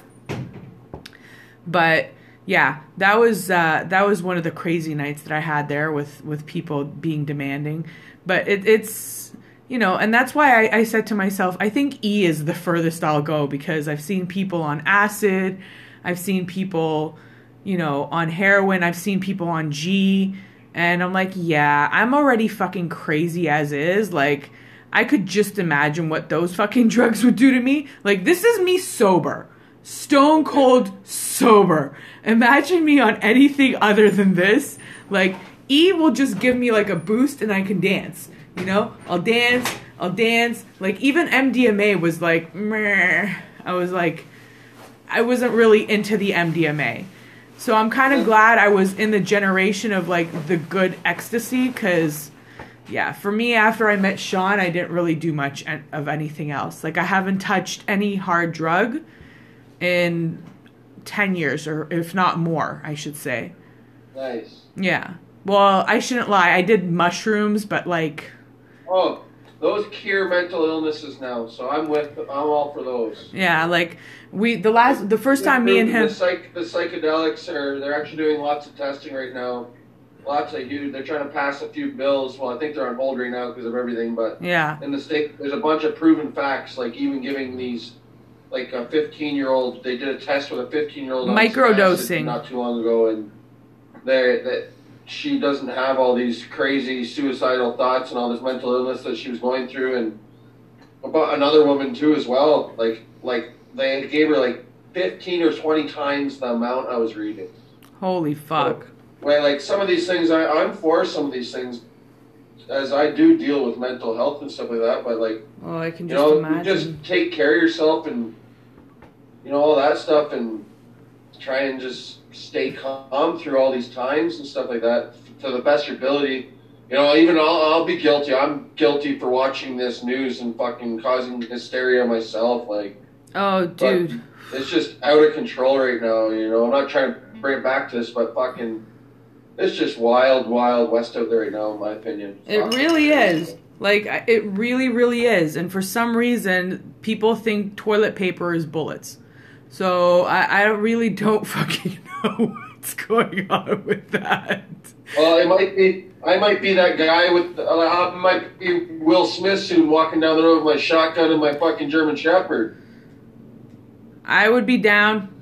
But yeah, that was uh, that was one of the crazy nights that I had there with with people being demanding. But it, it's you know, and that's why I, I said to myself, I think E is the furthest I'll go because I've seen people on acid, I've seen people, you know, on heroin, I've seen people on G, and I'm like, yeah, I'm already fucking crazy as is. Like, I could just imagine what those fucking drugs would do to me. Like, this is me sober stone cold sober. Imagine me on anything other than this. Like E will just give me like a boost and I can dance. You know, I'll dance, I'll dance. Like even MDMA was like, meh. I was like, I wasn't really into the MDMA. So I'm kind of glad I was in the generation of like the good ecstasy because yeah, for me after I met Sean, I didn't really do much of anything else. Like I haven't touched any hard drug in 10 years or if not more, I should say. Nice. Yeah. Well, I shouldn't lie. I did mushrooms, but like Oh, those cure mental illnesses now, so I'm with. I'm all for those. yeah, like we the last the first time me and him The, psych, the psychedelics are. They're actually doing lots of testing right now. Lots of huge. They're trying to pass a few bills. Well, I think they're on hold right now because of everything. But yeah. in the state, there's a bunch of proven facts. Like even giving these, like a 15 year old. They did a test with a 15 year old Microdosing. not too long ago, and they that she doesn't have all these crazy suicidal thoughts and all this mental illness that she was going through, and about another woman too as well. Like like they gave her like 15 or 20 times the amount I was reading. Holy fuck. Well, like some of these things, I, I'm for some of these things, as I do deal with mental health and stuff like that. But like, Oh, I can you just know, you imagine. just take care of yourself and you know all that stuff, and try and just stay calm through all these times and stuff like that to the best of your ability. You know, even I'll, I'll be guilty. I'm guilty for watching this news and fucking causing hysteria myself. Like, oh, dude. it's just out of control right now. You know, I'm not trying to bring it back to this, but fucking, it's just wild, wild west out there right now, in my opinion. It really is. Like it really, really is. And for some reason, people think toilet paper is bullets. So I, I really don't fucking know what's going on with that. Well, it might be. I might be that guy with. Uh, I might be Will Smith soon, walking down the road with my shotgun and my fucking German Shepherd. I would be down.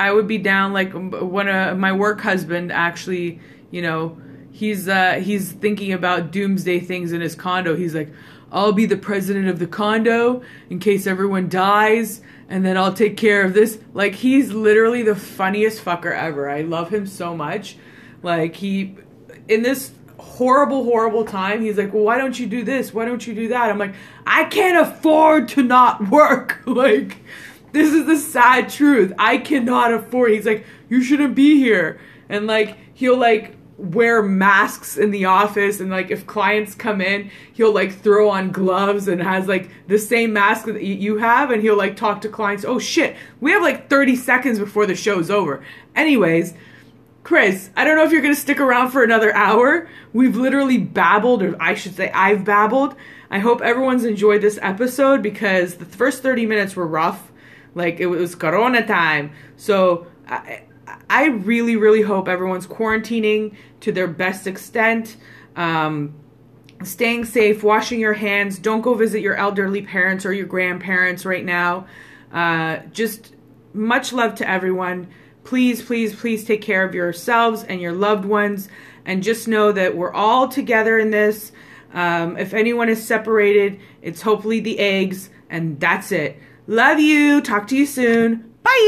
I would be down. Like when uh, my work husband actually, you know, he's uh, he's thinking about doomsday things in his condo. He's like, I'll be the president of the condo in case everyone dies, and then I'll take care of this. Like he's literally the funniest fucker ever. I love him so much. Like he, in this horrible, horrible time, he's like, well, why don't you do this? Why don't you do that? I'm like, I can't afford to not work. Like. This is the sad truth. I cannot afford. He's like, you shouldn't be here. And like, he'll like wear masks in the office and like if clients come in, he'll like throw on gloves and has like the same mask that you have and he'll like talk to clients, "Oh shit, we have like 30 seconds before the show's over." Anyways, Chris, I don't know if you're going to stick around for another hour. We've literally babbled, or I should say, I've babbled. I hope everyone's enjoyed this episode because the first 30 minutes were rough. Like, it was Corona time. So, I, I really, really hope everyone's quarantining to their best extent. Um, staying safe, washing your hands. Don't go visit your elderly parents or your grandparents right now. Uh, just much love to everyone. Please, please, please take care of yourselves and your loved ones. And just know that we're all together in this. Um, if anyone is separated, it's hopefully the eggs. And that's it. Love you. Talk to you soon. Bye.